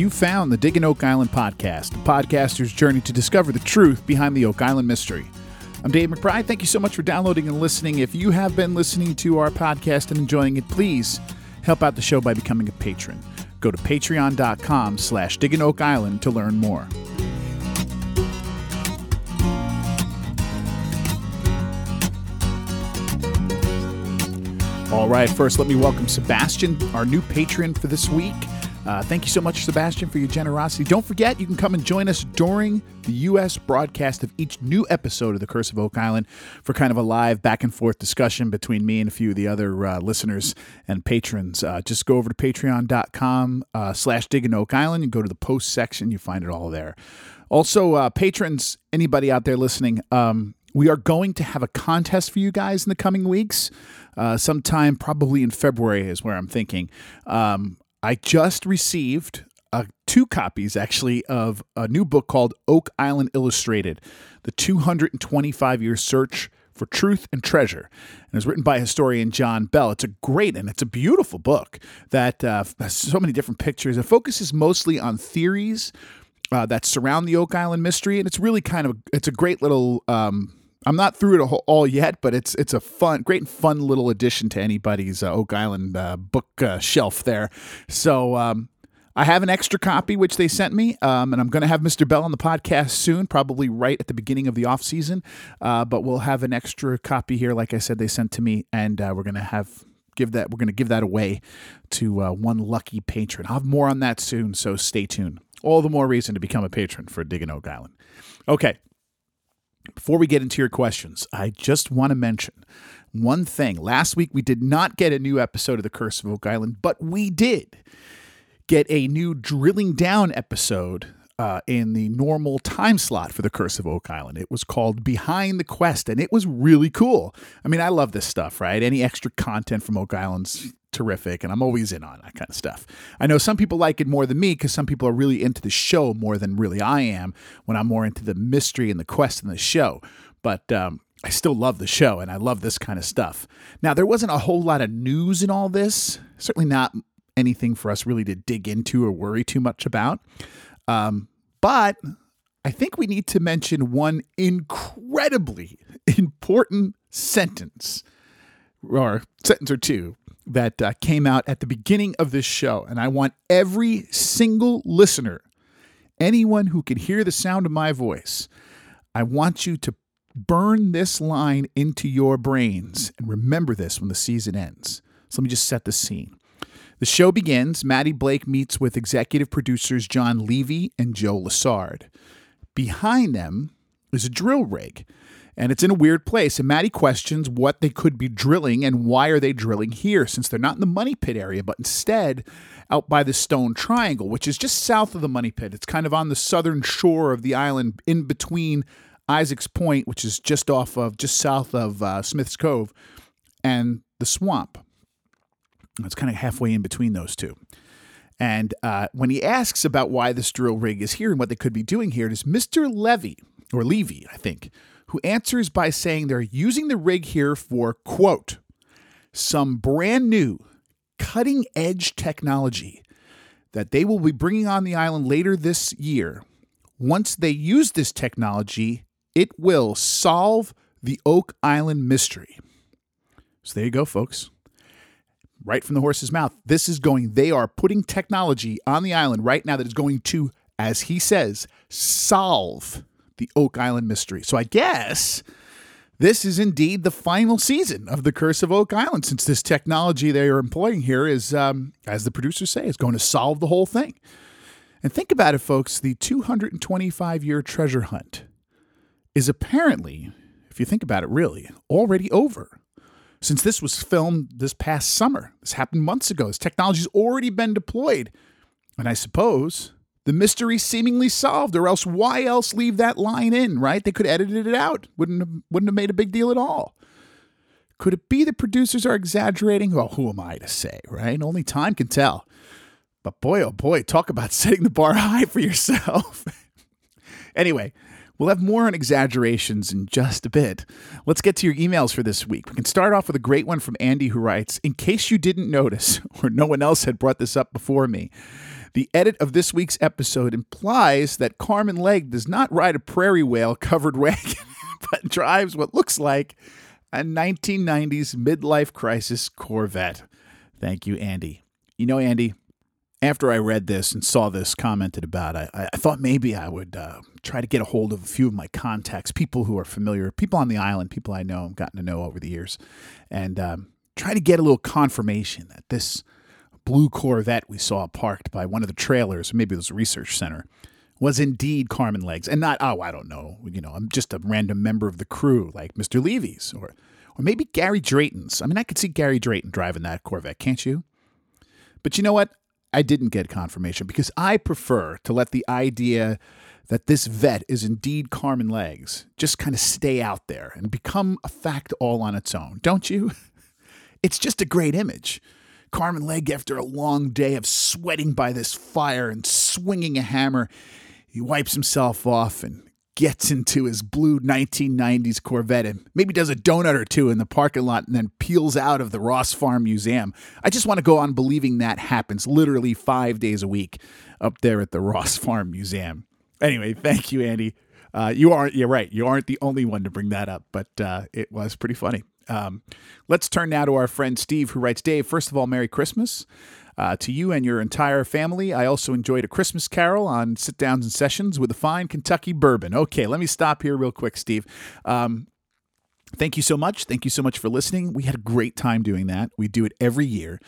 You found the Digging Oak Island podcast, the podcaster's journey to discover the truth behind the Oak Island mystery. I'm Dave McBride. Thank you so much for downloading and listening. If you have been listening to our podcast and enjoying it, please help out the show by becoming a patron. Go to patreon.com slash digging oak island to learn more. All right, first, let me welcome Sebastian, our new patron for this week. Uh, thank you so much, Sebastian, for your generosity. Don't forget, you can come and join us during the U.S. broadcast of each new episode of The Curse of Oak Island for kind of a live back and forth discussion between me and a few of the other uh, listeners and patrons. Uh, just go over to patreon.com uh, slash digging Oak Island. You go to the post section, you find it all there. Also, uh, patrons, anybody out there listening, um, we are going to have a contest for you guys in the coming weeks. Uh, sometime probably in February is where I'm thinking. Um, I just received uh, two copies actually of a new book called Oak Island Illustrated The 225 Year Search for Truth and Treasure. And it's written by historian John Bell. It's a great and it's a beautiful book that uh, has so many different pictures. It focuses mostly on theories uh, that surround the Oak Island mystery, and it's really kind of it's a great little. Um, I'm not through it all yet, but it's it's a fun, great fun little addition to anybody's uh, Oak Island uh, book uh, shelf there. So um, I have an extra copy which they sent me, um, and I'm going to have Mr. Bell on the podcast soon, probably right at the beginning of the off season. Uh, but we'll have an extra copy here, like I said, they sent to me, and uh, we're going to have give that we're going to give that away to uh, one lucky patron. I'll have more on that soon, so stay tuned. All the more reason to become a patron for Digging Oak Island. Okay, before we get into your questions, I just want to mention one thing. Last week, we did not get a new episode of The Curse of Oak Island, but we did get a new drilling down episode uh, in the normal time slot for The Curse of Oak Island. It was called Behind the Quest, and it was really cool. I mean, I love this stuff, right? Any extra content from Oak Island's terrific, and I'm always in on that kind of stuff. I know some people like it more than me because some people are really into the show more than really I am when I'm more into the mystery and the quest in the show. But um, I still love the show and I love this kind of stuff. Now, there wasn't a whole lot of news in all this, certainly not anything for us really to dig into or worry too much about. Um, but I think we need to mention one incredibly important sentence or sentence or two that uh, came out at the beginning of this show. And I want every single listener, anyone who can hear the sound of my voice, I want you to burn this line into your brains and remember this when the season ends. So let me just set the scene. The show begins. Matty Blake meets with executive producers John Levy and Joe Lessard. Behind them is a drill rig and it's in a weird place. And Matty questions what they could be drilling and why are they drilling here since they're not in the money pit area, but instead out by the Stone Triangle, which is just south of the money pit. It's kind of on the southern shore of the island, in between Isaac's Point, which is just off of just south of uh, Smith's Cove, and the swamp. It's kind of halfway in between those two. And uh, when he asks about why this drill rig is here and what they could be doing here, it is Mr. Levy, or Levy, I think, who answers by saying they're using the rig here for, quote, some brand new cutting edge technology that they will be bringing on the island later this year. Once they use this technology, it will solve the Oak Island mystery. So there you go, folks. Right from the horse's mouth. This is going, they are putting technology on the island right now that is going to, as he says, solve the Oak Island mystery. So I guess this is indeed the final season of The Curse of Oak Island, since this technology they are employing here is, um, as the producers say, is going to solve the whole thing. And think about it, folks the 225 year treasure hunt is apparently, if you think about it really, already over. Since this was filmed this past summer, this happened months ago. This technology's already been deployed. And I suppose the mystery seemingly solved, or else why else leave that line in, right? They could have edited it out. Wouldn't have, wouldn't have made a big deal at all. Could it be the producers are exaggerating? Well, who am I to say, right? Only time can tell. But boy, oh boy, talk about setting the bar high for yourself. anyway, we'll have more on exaggerations in just a bit. Let's get to your emails for this week. We can start off with a great one from Andy who writes In case you didn't notice, or no one else had brought this up before me, The edit of this week's episode implies that Carmen Legge does not ride a prairie whale covered wagon, but drives what looks like a 1990s midlife crisis Corvette. Thank you, Andy. You know, Andy, after I read this and saw this commented about, I, I thought maybe I would uh, try to get a hold of a few of my contacts, people who are familiar, people on the island, people I know, have gotten to know over the years, and um, try to get a little confirmation that this blue Corvette we saw parked by one of the trailers, maybe it was a research center, was indeed Carmen Legge's, and not oh I don't know, you know, I'm just a random member of the crew like Mr. Levy's or or maybe Gary Drayton's. I mean, I could see Gary Drayton driving that Corvette, can't you? But you know what? I didn't get confirmation because I prefer to let the idea that this vet is indeed Carmen Legge's just kind of stay out there and become a fact all on its own, don't you? It's just a great image. Carmen Legge, after a long day of sweating by this fire and swinging a hammer, he wipes himself off and gets into his blue 1990s Corvette and maybe does a donut or two in the parking lot and then peels out of the Ross Farm Museum. I just want to go on believing that happens literally five days a week up there at the Ross Farm Museum. Anyway, thank you, Andy. Uh, you aren't, you're right. You aren't the only one to bring that up, but uh, it was pretty funny. Um, let's turn now to our friend Steve, who writes Dave, first of all, Merry Christmas. Uh, to you and your entire family, I also enjoyed a Christmas carol on sit downs and sessions with a fine Kentucky bourbon. Okay, let me stop here real quick, Steve. Um, thank you so much. Thank you so much for listening. We had a great time doing that. We do it every year,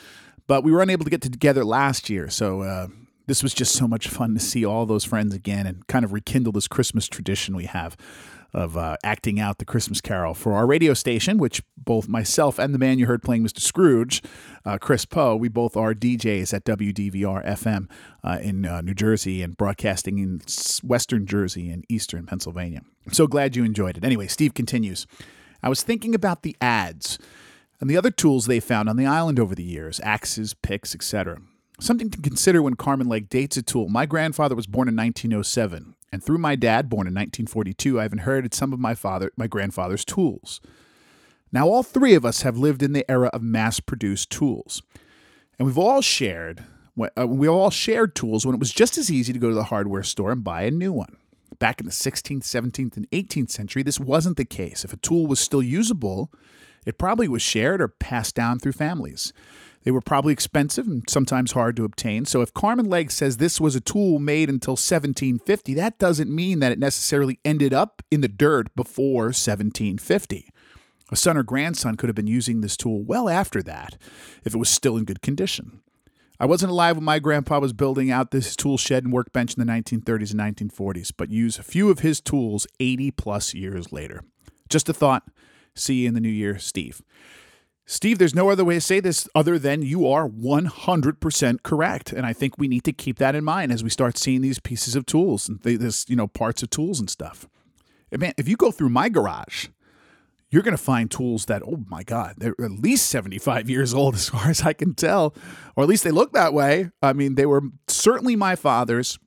but we were unable to get together last year. So, uh, this was just so much fun to see all those friends again and kind of rekindle this Christmas tradition we have of uh, acting out the Christmas Carol for our radio station, which both myself and the man you heard playing Mr. Scrooge, uh, Chris Poe, we both are DJs at WDVR FM uh, in uh, New Jersey and broadcasting in Western Jersey and Eastern Pennsylvania. I'm so glad you enjoyed it. Anyway, Steve continues. I was thinking about the ads and the other tools they found on the island over the years axes, picks, etc. Something to consider when Carmen Legge dates a tool. My grandfather was born in 1907 and through my dad, born in 1942, I've inherited some of my father, my grandfather's tools. Now, all three of us have lived in the era of mass-produced tools, and we've all shared. Uh, we all shared tools when it was just as easy to go to the hardware store and buy a new one. Back in the 16th, 17th, and 18th century, this wasn't the case. If a tool was still usable, it probably was shared or passed down through families. They were probably expensive and sometimes hard to obtain. So if Carmen Legge says this was a tool made until 1750, that doesn't mean that it necessarily ended up in the dirt before 1750. A son or grandson could have been using this tool well after that if it was still in good condition. I wasn't alive when my grandpa was building out this tool shed and workbench in the 1930s and 1940s, but used a few of his tools 80 plus years later. Just a thought. See you in the new year, Steve. Steve, there's no other way to say this other than you are 100% correct. And I think we need to keep that in mind as we start seeing these pieces of tools and this, you know, parts of tools and stuff. And man, if you go through my garage, you're going to find tools that, oh my God, they're at least 75 years old as far as I can tell, or at least they look that way. I mean, they were certainly my father's.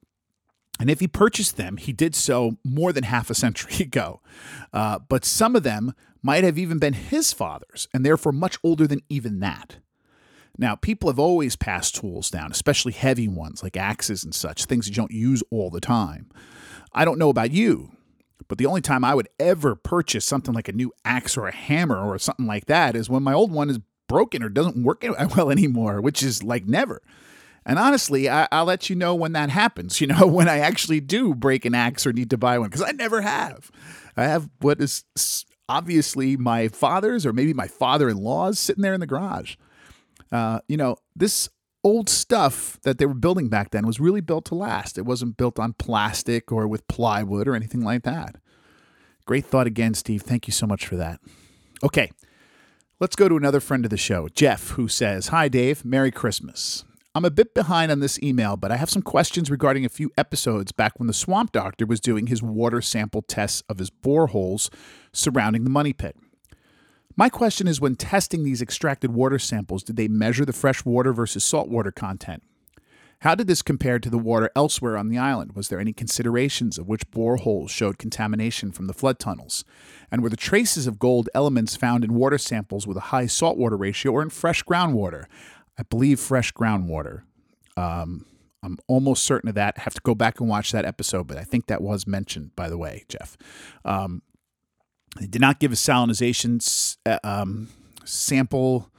And if he purchased them, he did so more than half a century ago. Uh, but some of them might have even been his father's, and therefore much older than even that. Now, people have always passed tools down, especially heavy ones like axes and such, things you don't use all the time. I don't know about you, but the only time I would ever purchase something like a new axe or a hammer or something like that is when my old one is broken or doesn't work well anymore, which is like never. And honestly, I, will let you know when that happens, you know, when I actually do break an axe or need to buy one, because I never have. I have what is obviously my father's or maybe my father in law's sitting there in the garage. Uh, you know, this old stuff that they were building back then was really built to last. It wasn't built on plastic or with plywood or anything like that. Great thought again, Steve. Thank you so much for that. Okay, let's go to another friend of the show, Jeff, who says Hi, Dave. Merry Christmas. I'm a bit behind on this email, but I have some questions regarding a few episodes back when the Swamp Doctor was doing his water sample tests of his boreholes surrounding the money pit. My question is when testing these extracted water samples, did they measure the fresh water versus saltwater content? How did this compare to the water elsewhere on the island? Was there any considerations of which boreholes showed contamination from the flood tunnels? And were the traces of gold elements found in water samples with a high saltwater ratio or in fresh groundwater? I believe fresh groundwater. Um, I'm almost certain of that. I have to go back and watch that episode, but I think that was mentioned, by the way, Jeff. Um, they did not give a salinization uh, um, sample.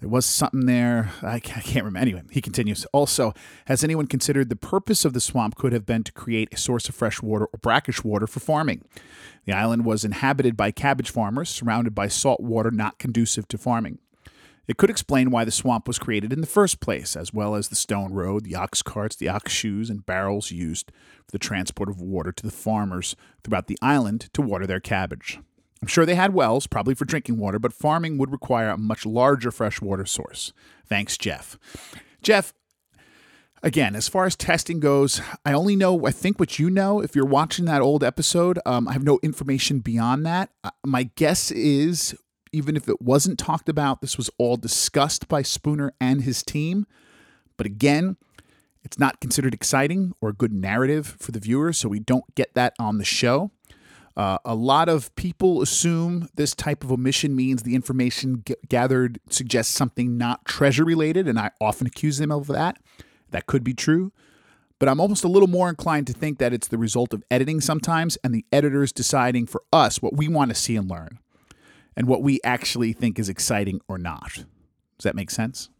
There was something there. I can't remember. Anyway, he continues. Also, has anyone considered the purpose of the swamp could have been to create a source of fresh water or brackish water for farming? The island was inhabited by cabbage farmers, surrounded by salt water not conducive to farming. It could explain why the swamp was created in the first place, as well as the stone road, the ox carts, the ox shoes, and barrels used for the transport of water to the farmers throughout the island to water their cabbage. I'm sure they had wells, probably for drinking water, but farming would require a much larger freshwater source. Thanks, Jeff. Jeff, again, as far as testing goes, I only know, I think, what you know. If you're watching that old episode, um, I have no information beyond that. Uh, my guess is even if it wasn't talked about, this was all discussed by Spooner and his team. But again, it's not considered exciting or a good narrative for the viewer, so we don't get that on the show. Uh, a lot of people assume this type of omission means the information g- gathered suggests something not treasure related, and I often accuse them of that. That could be true. But I'm almost a little more inclined to think that it's the result of editing sometimes and the editors deciding for us what we want to see and learn and what we actually think is exciting or not. Does that make sense?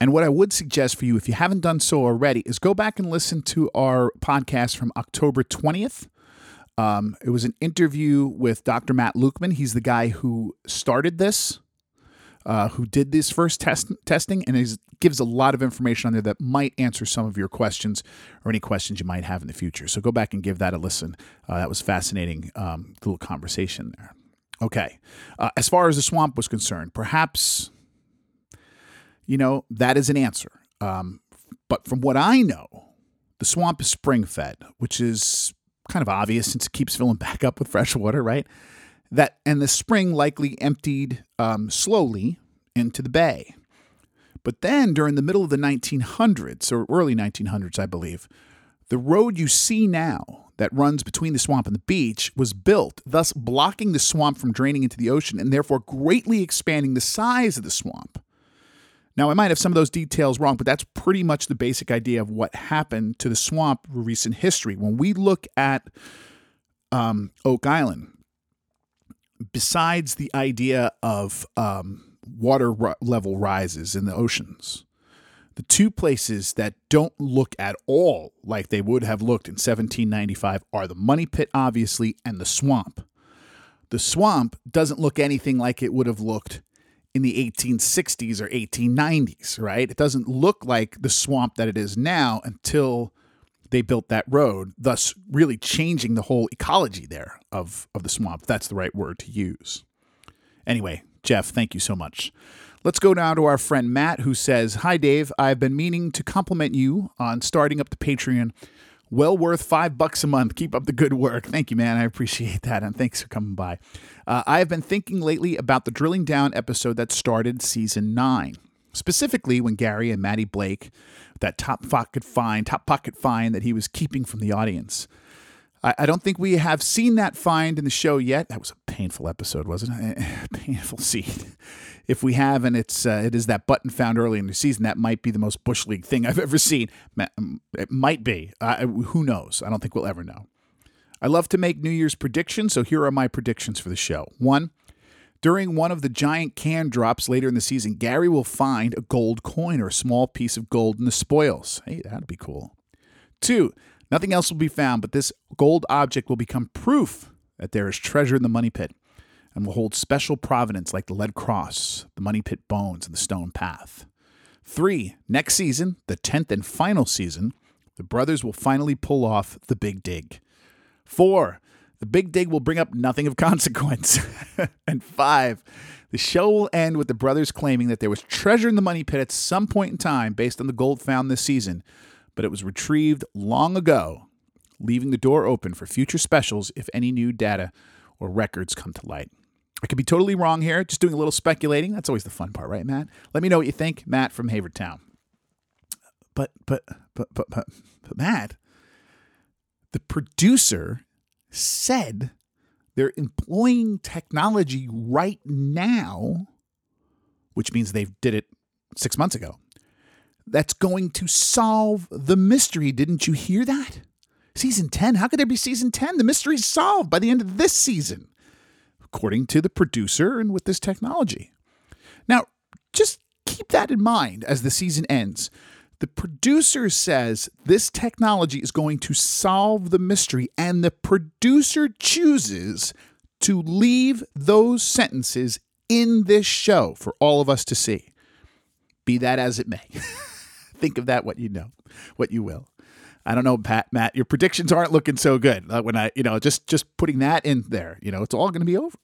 And what I would suggest for you, if you haven't done so already, is go back and listen to our podcast from October 20th. Um, it was an interview with Dr. Matt Lukeman. He's the guy who started this, uh, who did this first test testing, and he gives a lot of information on there that might answer some of your questions or any questions you might have in the future. So go back and give that a listen. Uh, that was fascinating um, little conversation there. Okay. Uh, as far as the swamp was concerned, perhaps, you know, that is an answer. Um, but from what I know, the swamp is spring fed, which is kind of obvious since it keeps filling back up with fresh water, right? That and the spring likely emptied um, slowly into the bay. But then during the middle of the 1900s or early 1900s, I believe, the road you see now that runs between the swamp and the beach was built, thus blocking the swamp from draining into the ocean and therefore greatly expanding the size of the swamp. Now, I might have some of those details wrong, but that's pretty much the basic idea of what happened to the swamp in recent history. When we look at um, Oak Island, besides the idea of um, water level rises in the oceans, the two places that don't look at all like they would have looked in 1795 are the Money Pit, obviously, and the swamp. The swamp doesn't look anything like it would have looked in the 1860s or 1890s, right? It doesn't look like the swamp that it is now until they built that road, thus really changing the whole ecology there of, of the swamp. That's the right word to use. Anyway, Jeff, thank you so much. Let's go now to our friend Matt, who says, Hi, Dave. I've been meaning to compliment you on starting up the Patreon. Well worth five bucks a month. Keep up the good work. Thank you, man. I appreciate that. And thanks for coming by. Uh, I have been thinking lately about the drilling down episode that started season nine. Specifically, when Gary and Matty Blake, that top pocket fine, top pocket fine that he was keeping from the audience. I, I don't think we have seen that find in the show yet. That was a painful episode, wasn't it? painful scene if we have, and it's uh, it is that button found early in the season, that might be the most bush league thing I've ever seen. It might be. Who knows? I don't think we'll ever know. I love to make New Year's predictions, so here are my predictions for the show. One, during one of the giant can drops later in the season, Gary will find a gold coin or a small piece of gold in the spoils. Hey, that'd be cool. Two, nothing else will be found, but this gold object will become proof that there is treasure in the money pit and will hold special provenance like the lead cross, the money pit bones, and the stone path. Three, next season, the 10th and final season, the brothers will finally pull off the big dig. Four, the big dig will bring up nothing of consequence. and five, the show will end with the brothers claiming that there was treasure in the money pit at some point in time based on the gold found this season, but it was retrieved long ago, leaving the door open for future specials if any new data or records come to light. I could be totally wrong here, just doing a little speculating. That's always the fun part, right, Matt? Let me know what you think, Matt from Havertown. But but but but but, but Matt, the producer said they're employing technology right now, which means they did it 6 months ago. that's going to solve the mystery. Didn't you hear that? Season 10? How could there be season 10? The mystery's solved by the end of this season, according to the producer and with this technology. Now, just keep that in mind as the season ends. The producer says this technology is going to solve the mystery, and the producer chooses to leave those sentences in this show for all of us to see. Be that as it may. Think of that what you know, what you will. I don't know, Pat, Matt. Your predictions aren't looking so good. When I, you know, just just putting that in there, you know, it's all going to be over.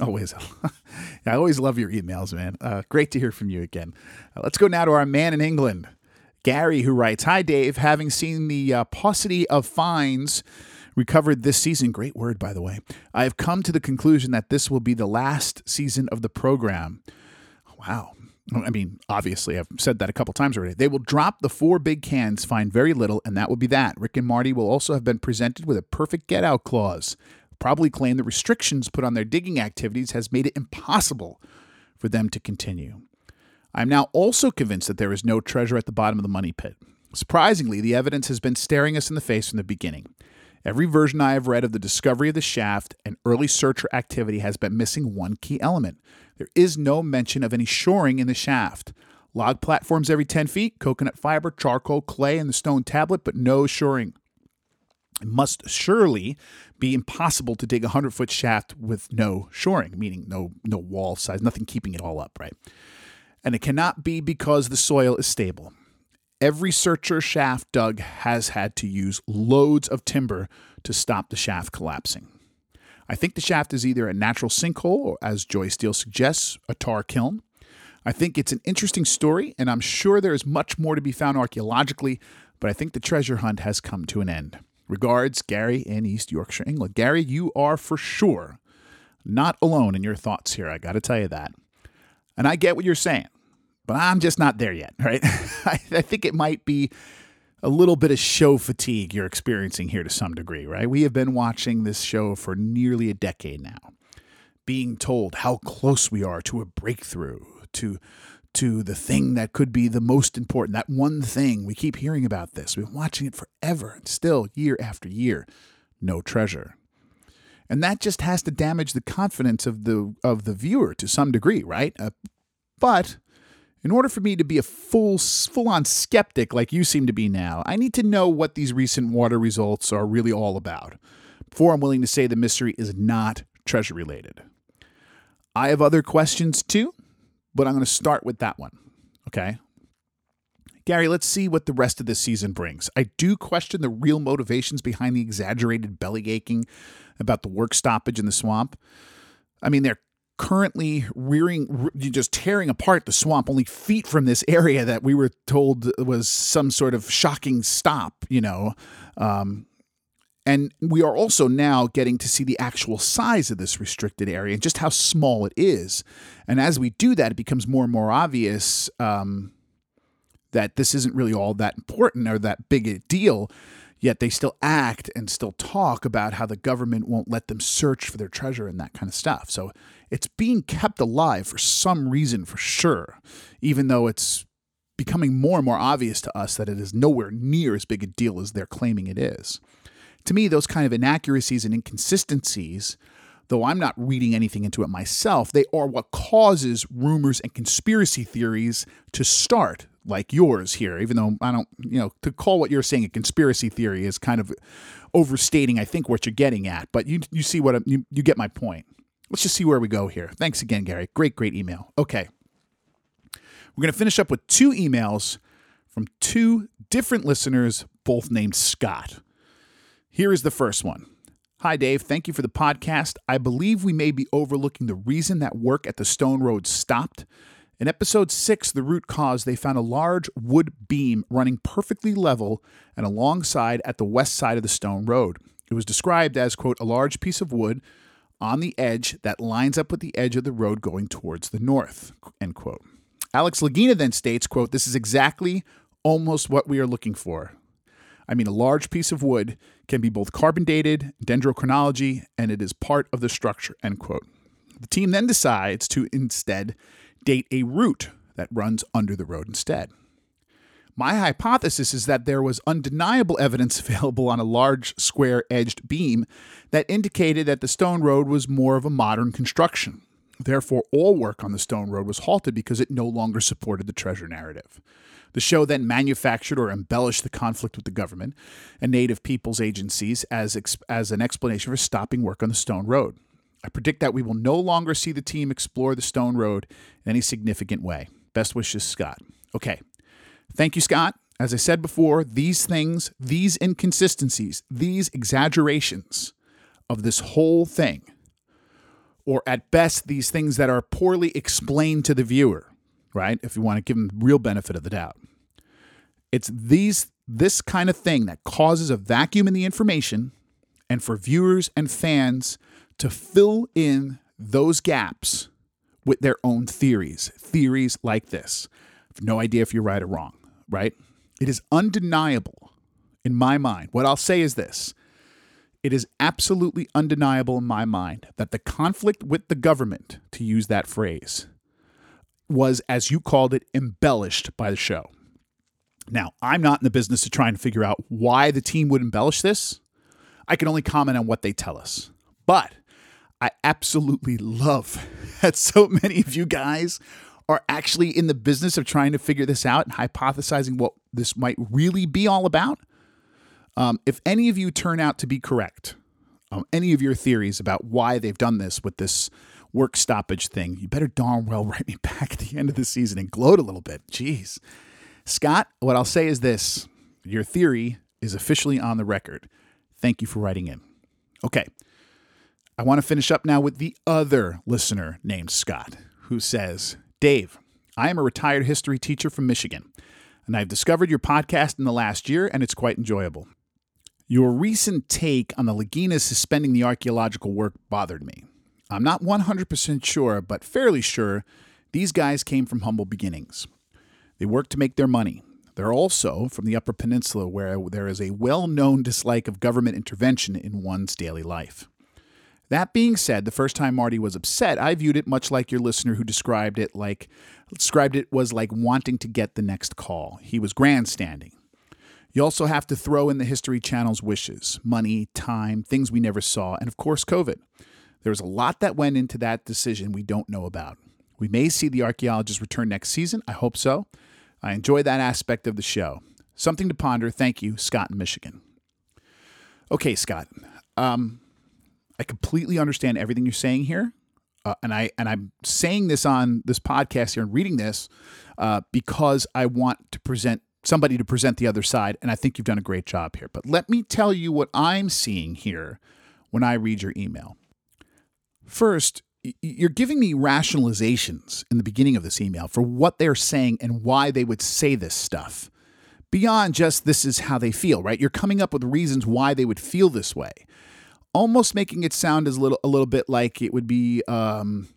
Always. I always love your emails, man. Uh, great to hear from you again. Uh, let's go now to our man in England, Gary, who writes Hi, Dave. Having seen the uh, paucity of fines recovered this season, great word, by the way, I have come to the conclusion that this will be the last season of the program. Wow. I mean, obviously, I've said that a couple times already. They will drop the four big cans, find very little, and that will be that. Rick and Marty will also have been presented with a perfect get out clause. Probably claim the restrictions put on their digging activities has made it impossible for them to continue. I'm now also convinced that there is no treasure at the bottom of the money pit. Surprisingly, the evidence has been staring us in the face from the beginning. Every version I have read of the discovery of the shaft and early searcher activity has been missing one key element. There is no mention of any shoring in the shaft. Log platforms every 10 feet, coconut fiber, charcoal, clay, and the stone tablet, but no shoring. It must surely be impossible to dig a 100 foot shaft with no shoring, meaning no, no wall size, nothing keeping it all up, right? And it cannot be because the soil is stable. Every searcher shaft dug has had to use loads of timber to stop the shaft collapsing. I think the shaft is either a natural sinkhole or, as Joy Steele suggests, a tar kiln. I think it's an interesting story, and I'm sure there is much more to be found archaeologically, but I think the treasure hunt has come to an end. Regards, Gary in East Yorkshire, England. Gary, you are for sure not alone in your thoughts here. I got to tell you that. And I get what you're saying but I'm just not there yet, right? I, I think it might be a little bit of show fatigue you're experiencing here to some degree, right? We have been watching this show for nearly a decade now, being told how close we are to a breakthrough, to to the thing that could be the most important, that one thing. We keep hearing about this. We've been watching it forever and still year after year, no treasure. And that just has to damage the confidence of the of the viewer to some degree, right? Uh, but in order for me to be a full full on skeptic like you seem to be now, I need to know what these recent water results are really all about before I'm willing to say the mystery is not treasure related. I have other questions too, but I'm going to start with that one. Okay? Gary, let's see what the rest of this season brings. I do question the real motivations behind the exaggerated belly aching about the work stoppage in the swamp. I mean, they're currently rearing, just tearing apart the swamp only feet from this area that we were told was some sort of shocking stop, you know. Um, and we are also now getting to see the actual size of this restricted area and just how small it is. And as we do that, it becomes more and more obvious um, that this isn't really all that important or that big a deal. Yet they still act and still talk about how the government won't let them search for their treasure and that kind of stuff. So it's being kept alive for some reason, for sure, even though it's becoming more and more obvious to us that it is nowhere near as big a deal as they're claiming it is. To me, those kind of inaccuracies and inconsistencies, though I'm not reading anything into it myself, they are what causes rumors and conspiracy theories to start like yours here, even though I don't, you know, to call what you're saying a conspiracy theory is kind of overstating, I think, what you're getting at. But you, you see what I'm, you, you get my point. Let's just see where we go here. Thanks again, Gary. Great, great email. Okay. We're going to finish up with two emails from two different listeners, both named Scott. Here is the first one. Hi, Dave. Thank you for the podcast. I believe we may be overlooking the reason that work at the Stone Road stopped. In episode 6, The Root Cause, they found a large wood beam running perfectly level and alongside at the west side of the stone road. It was described as, quote, a large piece of wood on the edge that lines up with the edge of the road going towards the north, end quote. Alex Lagina then states, quote, this is exactly almost what we are looking for. I mean, a large piece of wood can be both carbon dated, dendrochronology, and it is part of the structure, end quote. The team then decides to instead date a route that runs under the road instead. My hypothesis is that there was undeniable evidence available on a large square edged beam that indicated that the stone road was more of a modern construction. Therefore, all work on the stone road was halted because it no longer supported the treasure narrative. The show then manufactured or embellished the conflict with the government and native peoples agencies as, as an explanation for stopping work on the stone road. I predict that we will no longer see the team explore the stone road in any significant way. Best wishes, Scott. Okay. Thank you, Scott. As I said before, these things, these inconsistencies, these exaggerations of this whole thing, or at best, these things that are poorly explained to the viewer, right? If you want to give them real benefit of the doubt. It's these this kind of thing that causes a vacuum in the information and for viewers and fans to fill in those gaps with their own theories. Theories like this. No idea if you're right or wrong, right? It is undeniable in my mind. What I'll say is this it is absolutely undeniable in my mind that the conflict with the government, to use that phrase, was, as you called it, embellished by the show. Now, I'm not in the business of trying to figure out why the team would embellish this. I can only comment on what they tell us. But I absolutely love that so many of you guys are actually in the business of trying to figure this out and hypothesizing what this might really be all about. Um, if any of you turn out to be correct, um, any of your theories about why they've done this with this work stoppage thing, you better darn well write me back at the end of the season and gloat a little bit. Jeez. Scott, what I'll say is this your theory is officially on the record. Thank you for writing in. Okay. I want to finish up now with the other listener named Scott, who says, Dave, I am a retired history teacher from Michigan, and I've discovered your podcast in the last year, and it's quite enjoyable. Your recent take on the Laginas suspending the archaeological work bothered me. I'm not 100% sure, but fairly sure these guys came from humble beginnings. They work to make their money. They're also from the Upper Peninsula, where there is a well known dislike of government intervention in one's daily life. That being said, the first time Marty was upset, I viewed it much like your listener who described it like described it was like wanting to get the next call. He was grandstanding. You also have to throw in the History Channel's wishes, money, time, things we never saw, and of course COVID. There was a lot that went into that decision we don't know about. We may see the archaeologists return next season. I hope so. I enjoy that aspect of the show. Something to ponder. Thank you, Scott in Michigan. Okay, Scott. Um, I completely understand everything you're saying here, uh, and I and I'm saying this on this podcast here and reading this uh, because I want to present somebody to present the other side, and I think you've done a great job here. But let me tell you what I'm seeing here when I read your email. First, you're giving me rationalizations in the beginning of this email for what they're saying and why they would say this stuff. Beyond just this is how they feel, right? You're coming up with reasons why they would feel this way. Almost making it sound as a little a little bit like it would be um,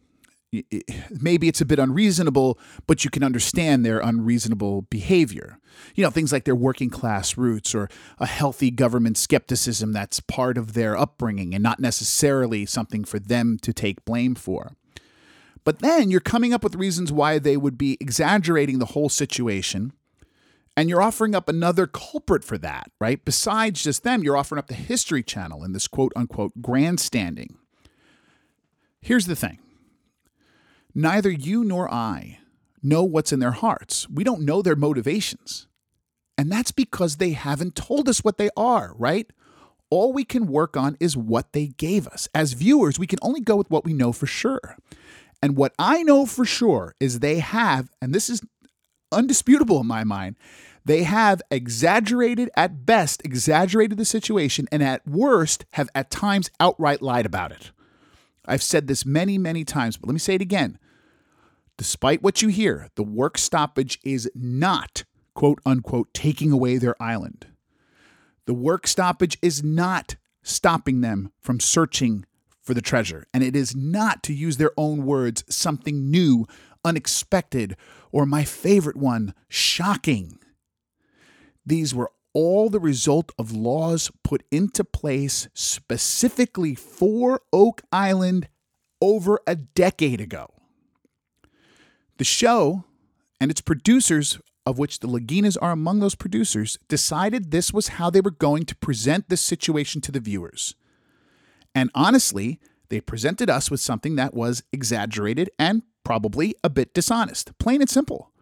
maybe it's a bit unreasonable, but you can understand their unreasonable behavior. You know, things like their working class roots or a healthy government skepticism that's part of their upbringing and not necessarily something for them to take blame for. But then you're coming up with reasons why they would be exaggerating the whole situation. And you're offering up another culprit for that, right? Besides just them, you're offering up the History Channel in this quote unquote grandstanding. Here's the thing Neither you nor I know what's in their hearts. We don't know their motivations. And that's because they haven't told us what they are, right? All we can work on is what they gave us. As viewers, we can only go with what we know for sure. And what I know for sure is they have, and this is undisputable in my mind, they have exaggerated, at best, exaggerated the situation, and at worst, have at times outright lied about it. I've said this many, many times, but let me say it again. Despite what you hear, the work stoppage is not, quote unquote, taking away their island. The work stoppage is not stopping them from searching for the treasure. And it is not, to use their own words, something new, unexpected, or my favorite one, shocking. These were all the result of laws put into place specifically for Oak Island over a decade ago. The show and its producers of which the Laginas are among those producers, decided this was how they were going to present this situation to the viewers. And honestly, they presented us with something that was exaggerated and probably a bit dishonest, plain and simple.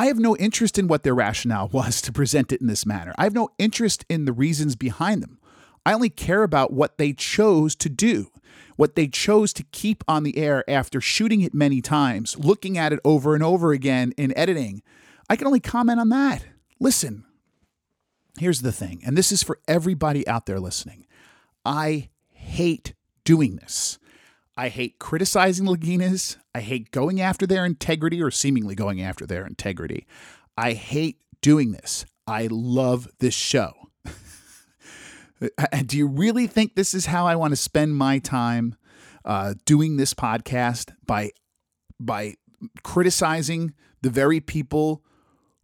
I have no interest in what their rationale was to present it in this manner. I have no interest in the reasons behind them. I only care about what they chose to do, what they chose to keep on the air after shooting it many times, looking at it over and over again in editing. I can only comment on that. Listen, here's the thing, and this is for everybody out there listening. I hate doing this. I hate criticizing Laginas. I hate going after their integrity or seemingly going after their integrity. I hate doing this. I love this show. Do you really think this is how I want to spend my time uh, doing this podcast by by criticizing the very people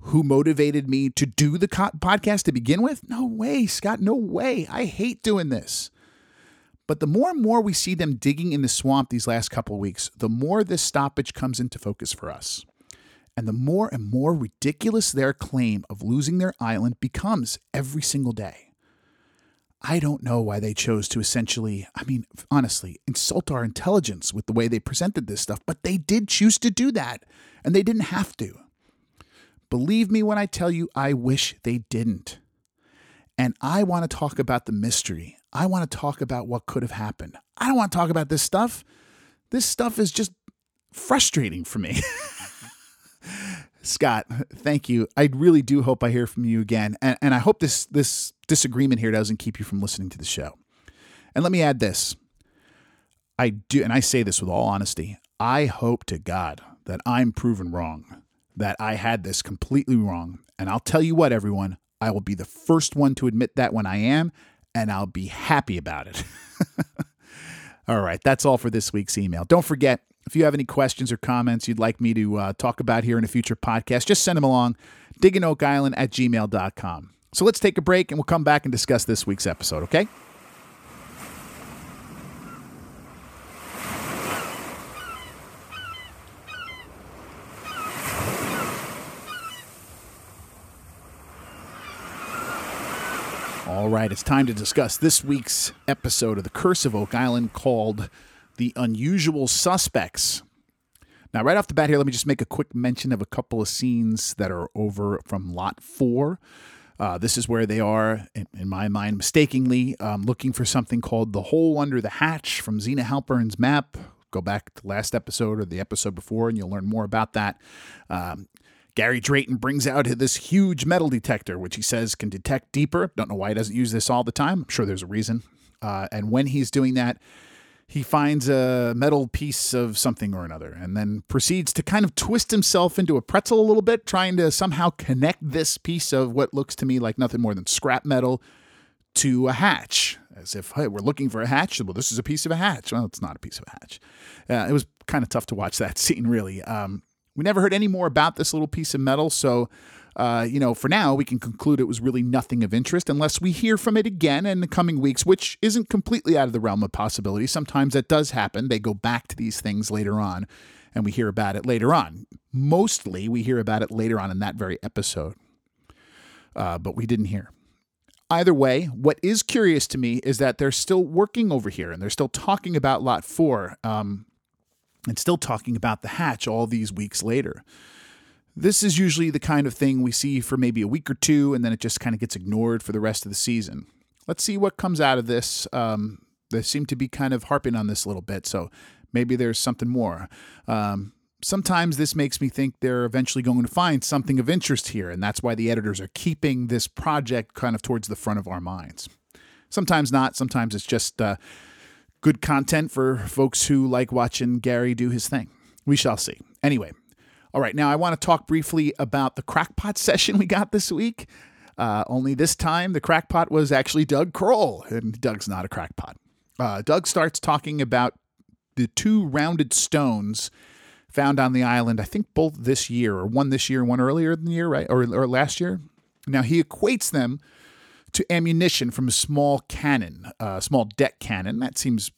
who motivated me to do the co- podcast to begin with? No way, Scott. No way. I hate doing this. But the more and more we see them digging in the swamp these last couple weeks, the more this stoppage comes into focus for us. And the more and more ridiculous their claim of losing their island becomes every single day. I don't know why they chose to essentially, I mean, honestly, insult our intelligence with the way they presented this stuff, but they did choose to do that, and they didn't have to. Believe me when I tell you, I wish they didn't. And I want to talk about the mystery. I want to talk about what could have happened. I don't want to talk about this stuff. This stuff is just frustrating for me. Scott, thank you. I really do hope I hear from you again. And, and I hope this this disagreement here doesn't keep you from listening to the show. And let me add this. I do, and I say this with all honesty. I hope to God that I'm proven wrong, that I had this completely wrong. And I'll tell you what, everyone, I will be the first one to admit that when I am, and I'll be happy about it. all right, that's all for this week's email. Don't forget, if you have any questions or comments you'd like me to uh, talk about here in a future podcast, just send them along, digginoakisland at gmail.com. So let's take a break and we'll come back and discuss this week's episode, okay? All right, it's time to discuss this week's episode of The Curse of Oak Island called The Unusual Suspects. Now, right off the bat here, let me just make a quick mention of a couple of scenes that are over from Lot 4. Uh, this is where they are, in, in my mind, mistakenly um, looking for something called the hole under the hatch from Zena Halpern's map. Go back to last episode or the episode before, and you'll learn more about that. Um, Gary Drayton brings out this huge metal detector, which he says can detect deeper. Don't know why he doesn't use this all the time. I'm sure there's a reason. Uh, and when he's doing that, he finds a metal piece of something or another and then proceeds to kind of twist himself into a pretzel a little bit, trying to somehow connect this piece of what looks to me like nothing more than scrap metal to a hatch. As if, hey, we're looking for a hatch. Well, this is a piece of a hatch. Well, it's not a piece of a hatch. Uh, it was kind of tough to watch that scene, really. Um, we never heard any more about this little piece of metal, so uh, you know, for now, we can conclude it was really nothing of interest unless we hear from it again in the coming weeks, which isn't completely out of the realm of possibility. Sometimes that does happen. They go back to these things later on, and we hear about it later on. Mostly, we hear about it later on in that very episode, uh, but we didn't hear. Either way, what is curious to me is that they're still working over here and they're still talking about Lot 4 um, and still talking about the hatch all these weeks later. This is usually the kind of thing we see for maybe a week or two, and then it just kind of gets ignored for the rest of the season. Let's see what comes out of this. Um, they seem to be kind of harping on this a little bit, so maybe there's something more. Um, sometimes this makes me think they're eventually going to find something of interest here, and that's why the editors are keeping this project kind of towards the front of our minds. Sometimes not. Sometimes it's just uh, good content for folks who like watching Gary do his thing. We shall see. Anyway, all right, now I want to talk briefly about the crackpot session we got this week. Uh, only this time, the crackpot was actually Doug Crowell, and Doug's not a crackpot. Uh, Doug starts talking about the two rounded stones found on the island, I think both this year, or one this year, one earlier in the year, right? Or, or last year. Now, he equates them to ammunition from a small cannon, a uh, small deck cannon. That seems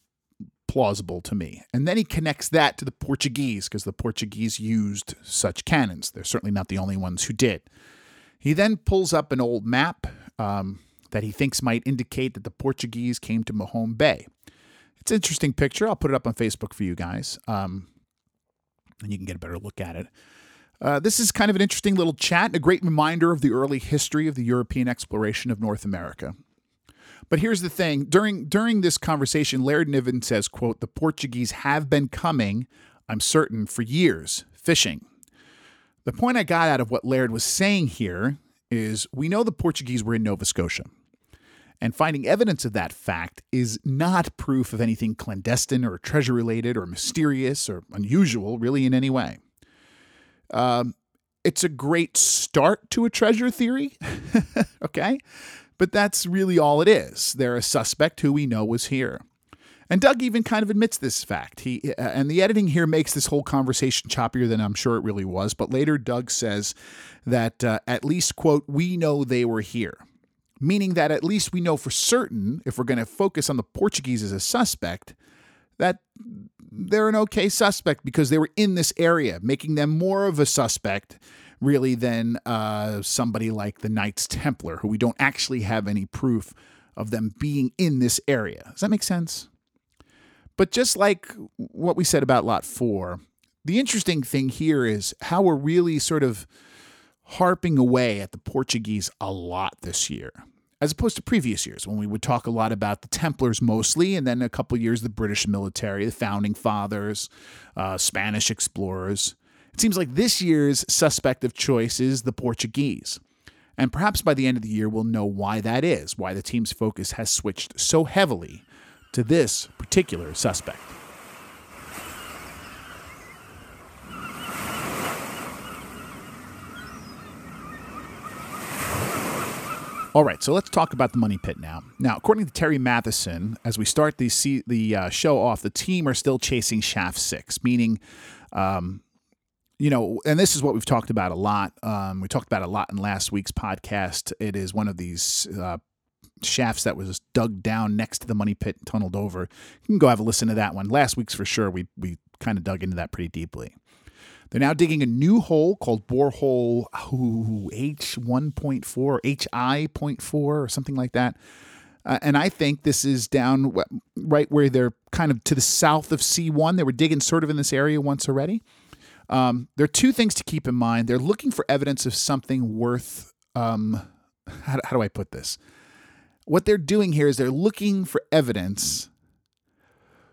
plausible to me. And then he connects that to the Portuguese because the Portuguese used such cannons. They're certainly not the only ones who did. He then pulls up an old map um, that he thinks might indicate that the Portuguese came to Mahone Bay. It's an interesting picture. I'll put it up on Facebook for you guys, um, and you can get a better look at it. Uh, this is kind of an interesting little chat and a great reminder of the early history of the European exploration of North America. But here's the thing: during during this conversation, Laird Niven says, "quote The Portuguese have been coming, I'm certain, for years, fishing." The point I got out of what Laird was saying here is we know the Portuguese were in Nova Scotia. And finding evidence of that fact is not proof of anything clandestine or treasure related or mysterious or unusual, really, in any way. Um, it's a great start to a treasure theory, okay? But that's really all it is. They're a suspect who we know was here. And Doug even kind of admits this fact. He uh, and the editing here makes this whole conversation choppier than I'm sure it really was. But later, Doug says that uh, at least quote we know they were here meaning that at least we know for certain, if we're going to focus on the Portuguese as a suspect, that they're an okay suspect because they were in this area, making them more of a suspect, really, than uh, somebody like the Knights Templar, who we don't actually have any proof of them being in this area. Does that make sense? But just like what we said about Lot 4, the interesting thing here is how we're really sort of harping away at the Portuguese a lot this year, as opposed to previous years when we would talk a lot about the Templars mostly, and then a couple years the British military, the founding fathers, uh, Spanish explorers. It seems like this year's suspect of choice is the Portuguese. And perhaps by the end of the year, we'll know why that is, why the team's focus has switched so heavily to this particular suspect. All right, so let's talk about the money pit now. Now, according to Terry Matheson, as we start the see, the uh, show off, the team are still chasing shaft six, meaning, um, you know, and this is what we've talked about a lot. Um, we talked about a lot in last week's podcast. It is one of these uh, shafts that was dug down next to the money pit and tunneled over. You can go have a listen to that one. Last week's for sure. We we kind of dug into that pretty deeply. They're now digging a new hole called borehole H1.4, HI.4, or something like that. Uh, and I think this is down right where they're kind of to the south of C1. They were digging sort of in this area once already. Um, there are two things to keep in mind. They're looking for evidence of something worth. Um, how, how do I put this? What they're doing here is they're looking for evidence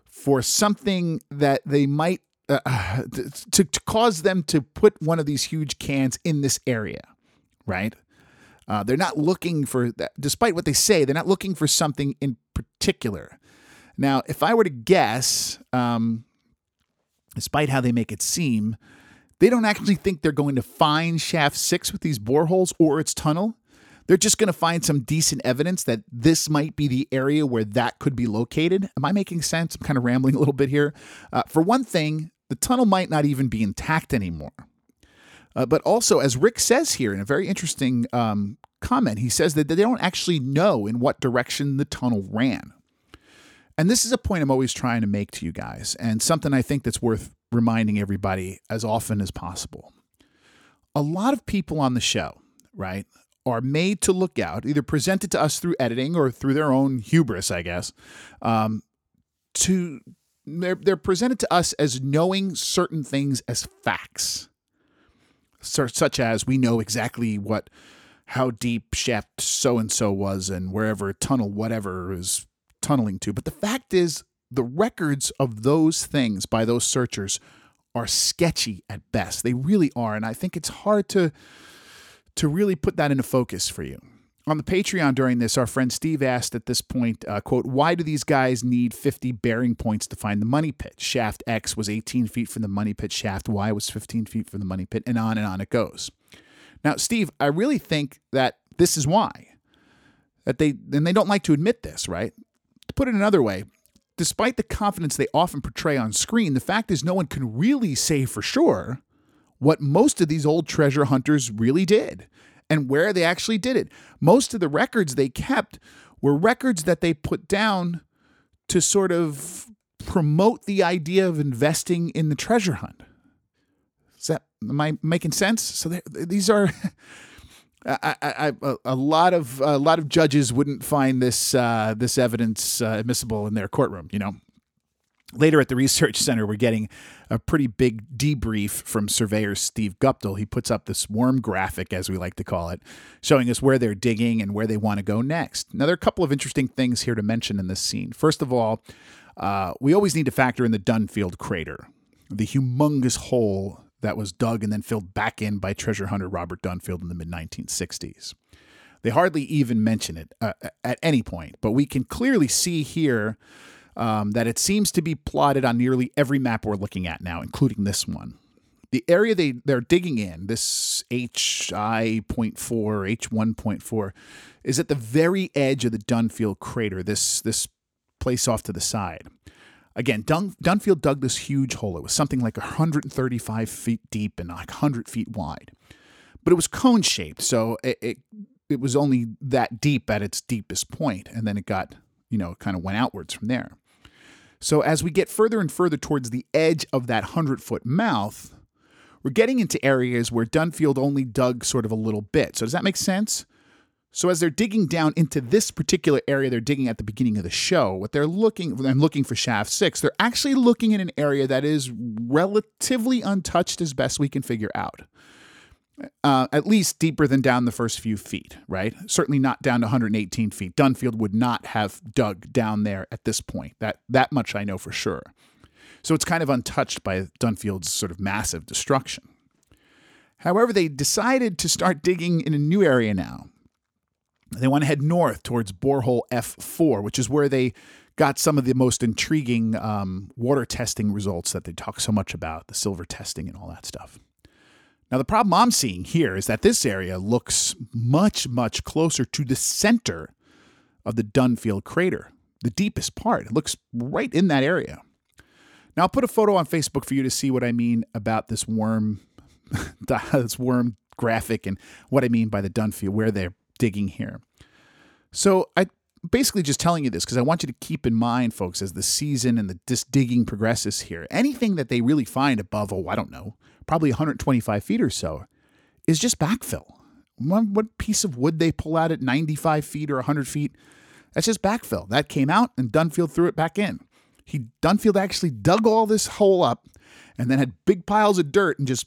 for something that they might uh, to, to cause them to put one of these huge cans in this area, right? Uh, they're not looking for that, despite what they say, they're not looking for something in particular. Now, if I were to guess, um, despite how they make it seem, they don't actually think they're going to find shaft six with these boreholes or its tunnel. They're just going to find some decent evidence that this might be the area where that could be located. Am I making sense? I'm kind of rambling a little bit here. Uh, for one thing, the tunnel might not even be intact anymore. Uh, but also, as Rick says here in a very interesting um, comment, he says that they don't actually know in what direction the tunnel ran. And this is a point I'm always trying to make to you guys, and something I think that's worth reminding everybody as often as possible. A lot of people on the show, right, are made to look out, either presented to us through editing or through their own hubris, I guess, um, to they're they're presented to us as knowing certain things as facts, such as we know exactly what how deep shaft so and so was and wherever tunnel whatever is tunneling to. But the fact is, the records of those things by those searchers are sketchy at best. They really are, and I think it's hard to to really put that into focus for you on the Patreon during this, our friend Steve asked at this point, uh, quote, why do these guys need 50 bearing points to find the money pit? Shaft X was 18 feet from the money pit, shaft Y was 15 feet from the money pit, and on and on it goes. Now, Steve, I really think that this is why. That they and they don't like to admit this, right? To put it another way, despite the confidence they often portray on screen, the fact is no one can really say for sure what most of these old treasure hunters really did and where they actually did it. Most of the records they kept were records that they put down to sort of promote the idea of investing in the treasure hunt. Is that am I making sense? So these are. I, I, I, a lot of a lot of judges wouldn't find this uh, this evidence uh, admissible in their courtroom. You know, Later at the research center, we're getting a pretty big debrief from surveyor Steve Guptill. He puts up this worm graphic, as we like to call it, showing us where they're digging and where they want to go next. Now, there are a couple of interesting things here to mention in this scene. First of all, uh, we always need to factor in the Dunfield crater, the humongous hole that was dug and then filled back in by treasure hunter Robert Dunfield in the mid 1960s. They hardly even mention it uh, at any point, but we can clearly see here um, that it seems to be plotted on nearly every map we're looking at now, including this one. The area they, they're digging in, this HI.4, H1.4, is at the very edge of the Dunfield crater, this, this place off to the side. Again, Dun, Dunfield dug this huge hole. It was something like 135 feet deep and like 100 feet wide. But it was cone shaped, so it, it, it was only that deep at its deepest point, and then it got, you know, kind of went outwards from there. So as we get further and further towards the edge of that 100 foot mouth, we're getting into areas where Dunfield only dug sort of a little bit. So does that make sense? So as they're digging down into this particular area they're digging at the beginning of the show, what they're looking I'm looking for shaft 6, they're actually looking in an area that is relatively untouched as best we can figure out uh, at least deeper than down the first few feet, right? Certainly not down to 118 feet. Dunfield would not have dug down there at this point. That that much I know for sure. So it's kind of untouched by Dunfield's sort of massive destruction. However, they decided to start digging in a new area now. They want to head north towards borehole F4, which is where they got some of the most intriguing um, water testing results that they talk so much about, the silver testing and all that stuff. Now, the problem I'm seeing here is that this area looks much, much closer to the center of the Dunfield crater, the deepest part. It looks right in that area. Now, I'll put a photo on Facebook for you to see what I mean about this worm, this worm graphic, and what I mean by the Dunfield, where they're digging here. So I basically just telling you this because I want you to keep in mind, folks, as the season and the this digging progresses here. Anything that they really find above, oh, I don't know, probably 125 feet or so, is just backfill. What piece of wood they pull out at 95 feet or 100 feet, that's just backfill. That came out and Dunfield threw it back in. He Dunfield actually dug all this hole up and then had big piles of dirt and just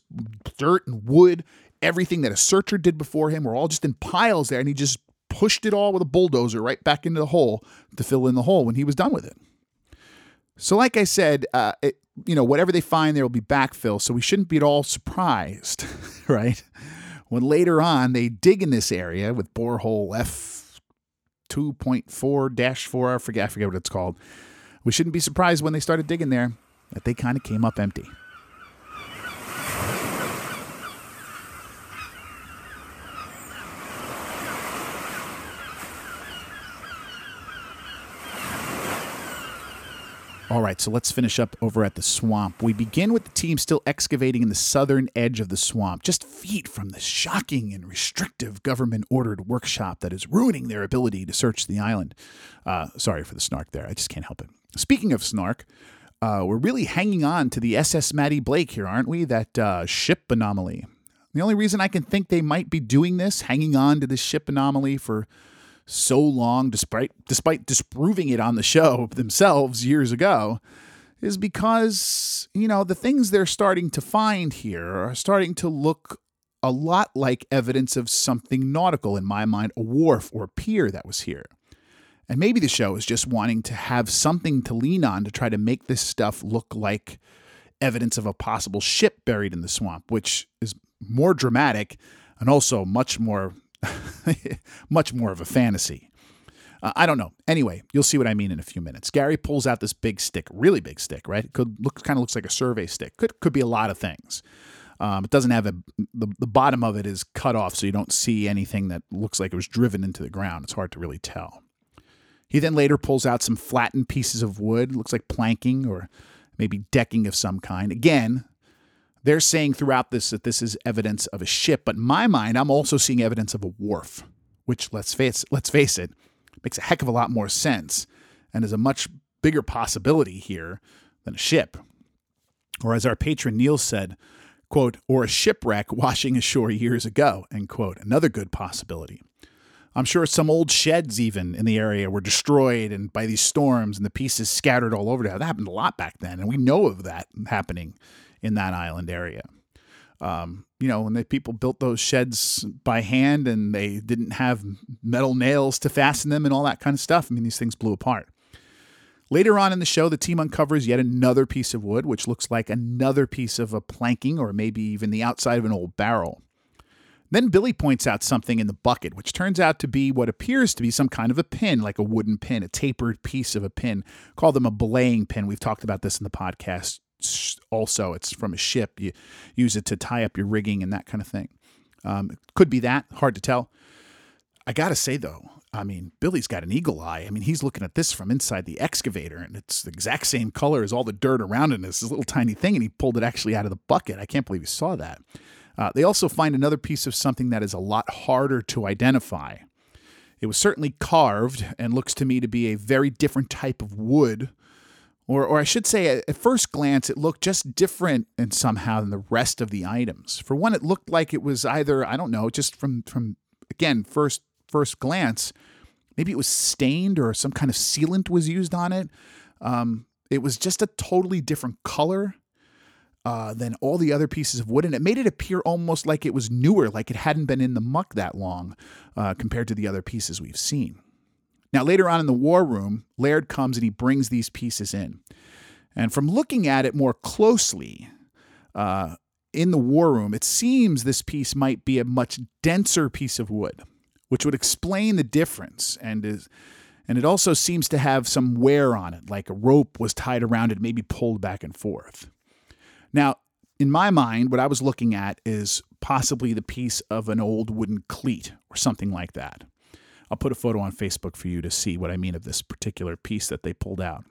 dirt and wood, everything that a searcher did before him were all just in piles there, and he just pushed it all with a bulldozer right back into the hole to fill in the hole when he was done with it. So, like I said, uh, it, you know, whatever they find, there will be backfill. So we shouldn't be at all surprised, right? When later on they dig in this area with borehole F 2.4 dash 4, I forget, I forget what it's called. We shouldn't be surprised when they started digging there that they kind of came up empty. All right, so let's finish up over at the swamp. We begin with the team still excavating in the southern edge of the swamp, just feet from the shocking and restrictive government ordered workshop that is ruining their ability to search the island. Uh, sorry for the snark there, I just can't help it. Speaking of snark, uh, we're really hanging on to the SS Matty Blake here, aren't we? That uh, ship anomaly. The only reason I can think they might be doing this, hanging on to this ship anomaly for so long, despite despite disproving it on the show themselves years ago, is because you know the things they're starting to find here are starting to look a lot like evidence of something nautical in my mind, a wharf or pier that was here. And maybe the show is just wanting to have something to lean on to try to make this stuff look like evidence of a possible ship buried in the swamp, which is more dramatic and also much more much more of a fantasy. Uh, I don't know. Anyway, you'll see what I mean in a few minutes. Gary pulls out this big stick, really big stick, right? It could look kind of looks like a survey stick. Could could be a lot of things. Um, it doesn't have a the, the bottom of it is cut off, so you don't see anything that looks like it was driven into the ground. It's hard to really tell. He then later pulls out some flattened pieces of wood, looks like planking or maybe decking of some kind. Again, they're saying throughout this that this is evidence of a ship, but in my mind, I'm also seeing evidence of a wharf, which let's face let's face it, makes a heck of a lot more sense and is a much bigger possibility here than a ship. Or as our patron Neil said, quote, or a shipwreck washing ashore years ago, end quote. Another good possibility. I'm sure some old sheds, even in the area, were destroyed and by these storms and the pieces scattered all over. That happened a lot back then, and we know of that happening in that island area. Um, you know, when the people built those sheds by hand and they didn't have metal nails to fasten them and all that kind of stuff. I mean, these things blew apart. Later on in the show, the team uncovers yet another piece of wood, which looks like another piece of a planking or maybe even the outside of an old barrel. Then Billy points out something in the bucket, which turns out to be what appears to be some kind of a pin, like a wooden pin, a tapered piece of a pin. Call them a belaying pin. We've talked about this in the podcast also. It's from a ship. You use it to tie up your rigging and that kind of thing. Um, could be that. Hard to tell. I got to say, though, I mean, Billy's got an eagle eye. I mean, he's looking at this from inside the excavator, and it's the exact same color as all the dirt around it. It's this little tiny thing, and he pulled it actually out of the bucket. I can't believe he saw that. Uh, they also find another piece of something that is a lot harder to identify. It was certainly carved and looks to me to be a very different type of wood. Or, or I should say, at first glance, it looked just different and somehow than the rest of the items. For one, it looked like it was either I don't know, just from from again first first glance, maybe it was stained or some kind of sealant was used on it. Um, it was just a totally different color uh, than all the other pieces of wood, and it made it appear almost like it was newer, like it hadn't been in the muck that long uh, compared to the other pieces we've seen. Now, later on in the war room, Laird comes and he brings these pieces in. And from looking at it more closely uh, in the war room, it seems this piece might be a much denser piece of wood, which would explain the difference and is. And it also seems to have some wear on it, like a rope was tied around it, maybe pulled back and forth. Now, in my mind, what I was looking at is possibly the piece of an old wooden cleat or something like that. I'll put a photo on Facebook for you to see what I mean of this particular piece that they pulled out.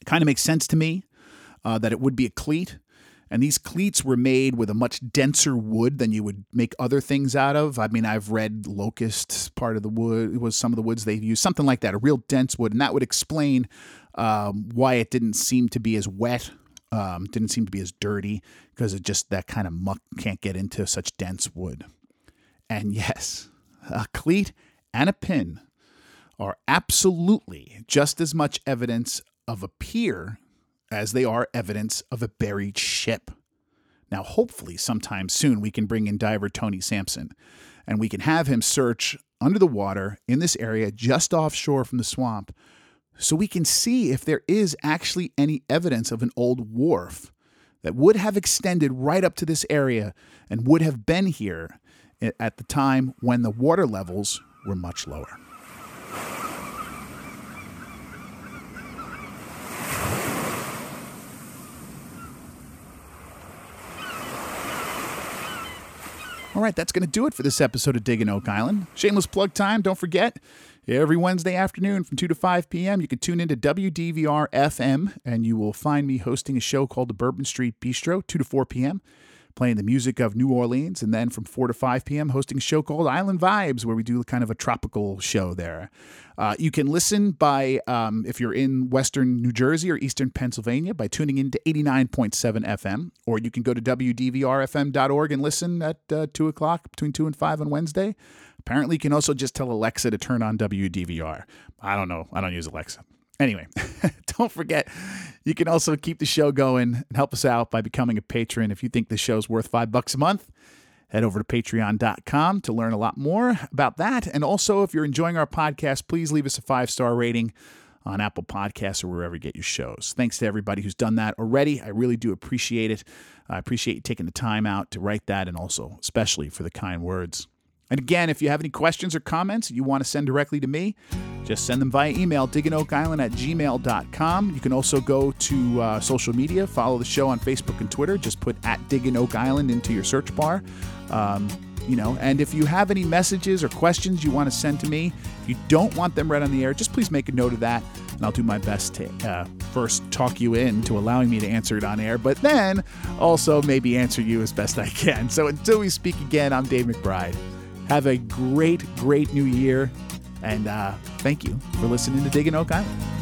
It kind of makes sense to me uh, that it would be a cleat. And these cleats were made with a much denser wood than you would make other things out of. I mean, I've read locust part of the wood was some of the woods they've used, something like that, a real dense wood. And that would explain um, why it didn't seem to be as wet um, didn't seem to be as dirty because it just that kind of muck can't get into such dense wood. And yes, a cleat and a pin are absolutely just as much evidence of a pier as they are evidence of a buried ship. Now, hopefully, sometime soon we can bring in diver Tony Sampson and we can have him search under the water in this area just offshore from the swamp so we can see if there is actually any evidence of an old wharf that would have extended right up to this area and would have been here at the time when the water levels were much lower. All right, that's going to do it for this episode of Digging Oak Island. Shameless plug time. Don't forget, Every Wednesday afternoon from 2 to 5 p.m., you can tune into WDVR FM and you will find me hosting a show called the Bourbon Street Bistro, 2 to 4 p.m., playing the music of New Orleans. And then from 4 to 5 p.m., hosting a show called Island Vibes, where we do kind of a tropical show there. Uh, you can listen by, um, if you're in Western New Jersey or Eastern Pennsylvania, by tuning in to 89.7 FM, or you can go to WDVRFM.org and listen at uh, 2 o'clock between 2 and 5 on Wednesday. Apparently, you can also just tell Alexa to turn on WDVR. I don't know. I don't use Alexa. Anyway, don't forget, you can also keep the show going and help us out by becoming a patron. If you think the show's worth five bucks a month, head over to patreon.com to learn a lot more about that. And also, if you're enjoying our podcast, please leave us a five star rating on Apple Podcasts or wherever you get your shows. Thanks to everybody who's done that already. I really do appreciate it. I appreciate you taking the time out to write that and also, especially for the kind words. And again, if you have any questions or comments you want to send directly to me, just send them via email, digginoakisland at gmail.com. You can also go to uh, social media, follow the show on Facebook and Twitter. Just put at Digging Oak Island into your search bar. Um, you know, and if you have any messages or questions you want to send to me, if you don't want them read on the air, just please make a note of that, and I'll do my best to uh, first talk you into allowing me to answer it on air, but then also maybe answer you as best I can. So until we speak again, I'm Dave McBride. Have a great, great new year. And uh, thank you for listening to Digging Oak Island.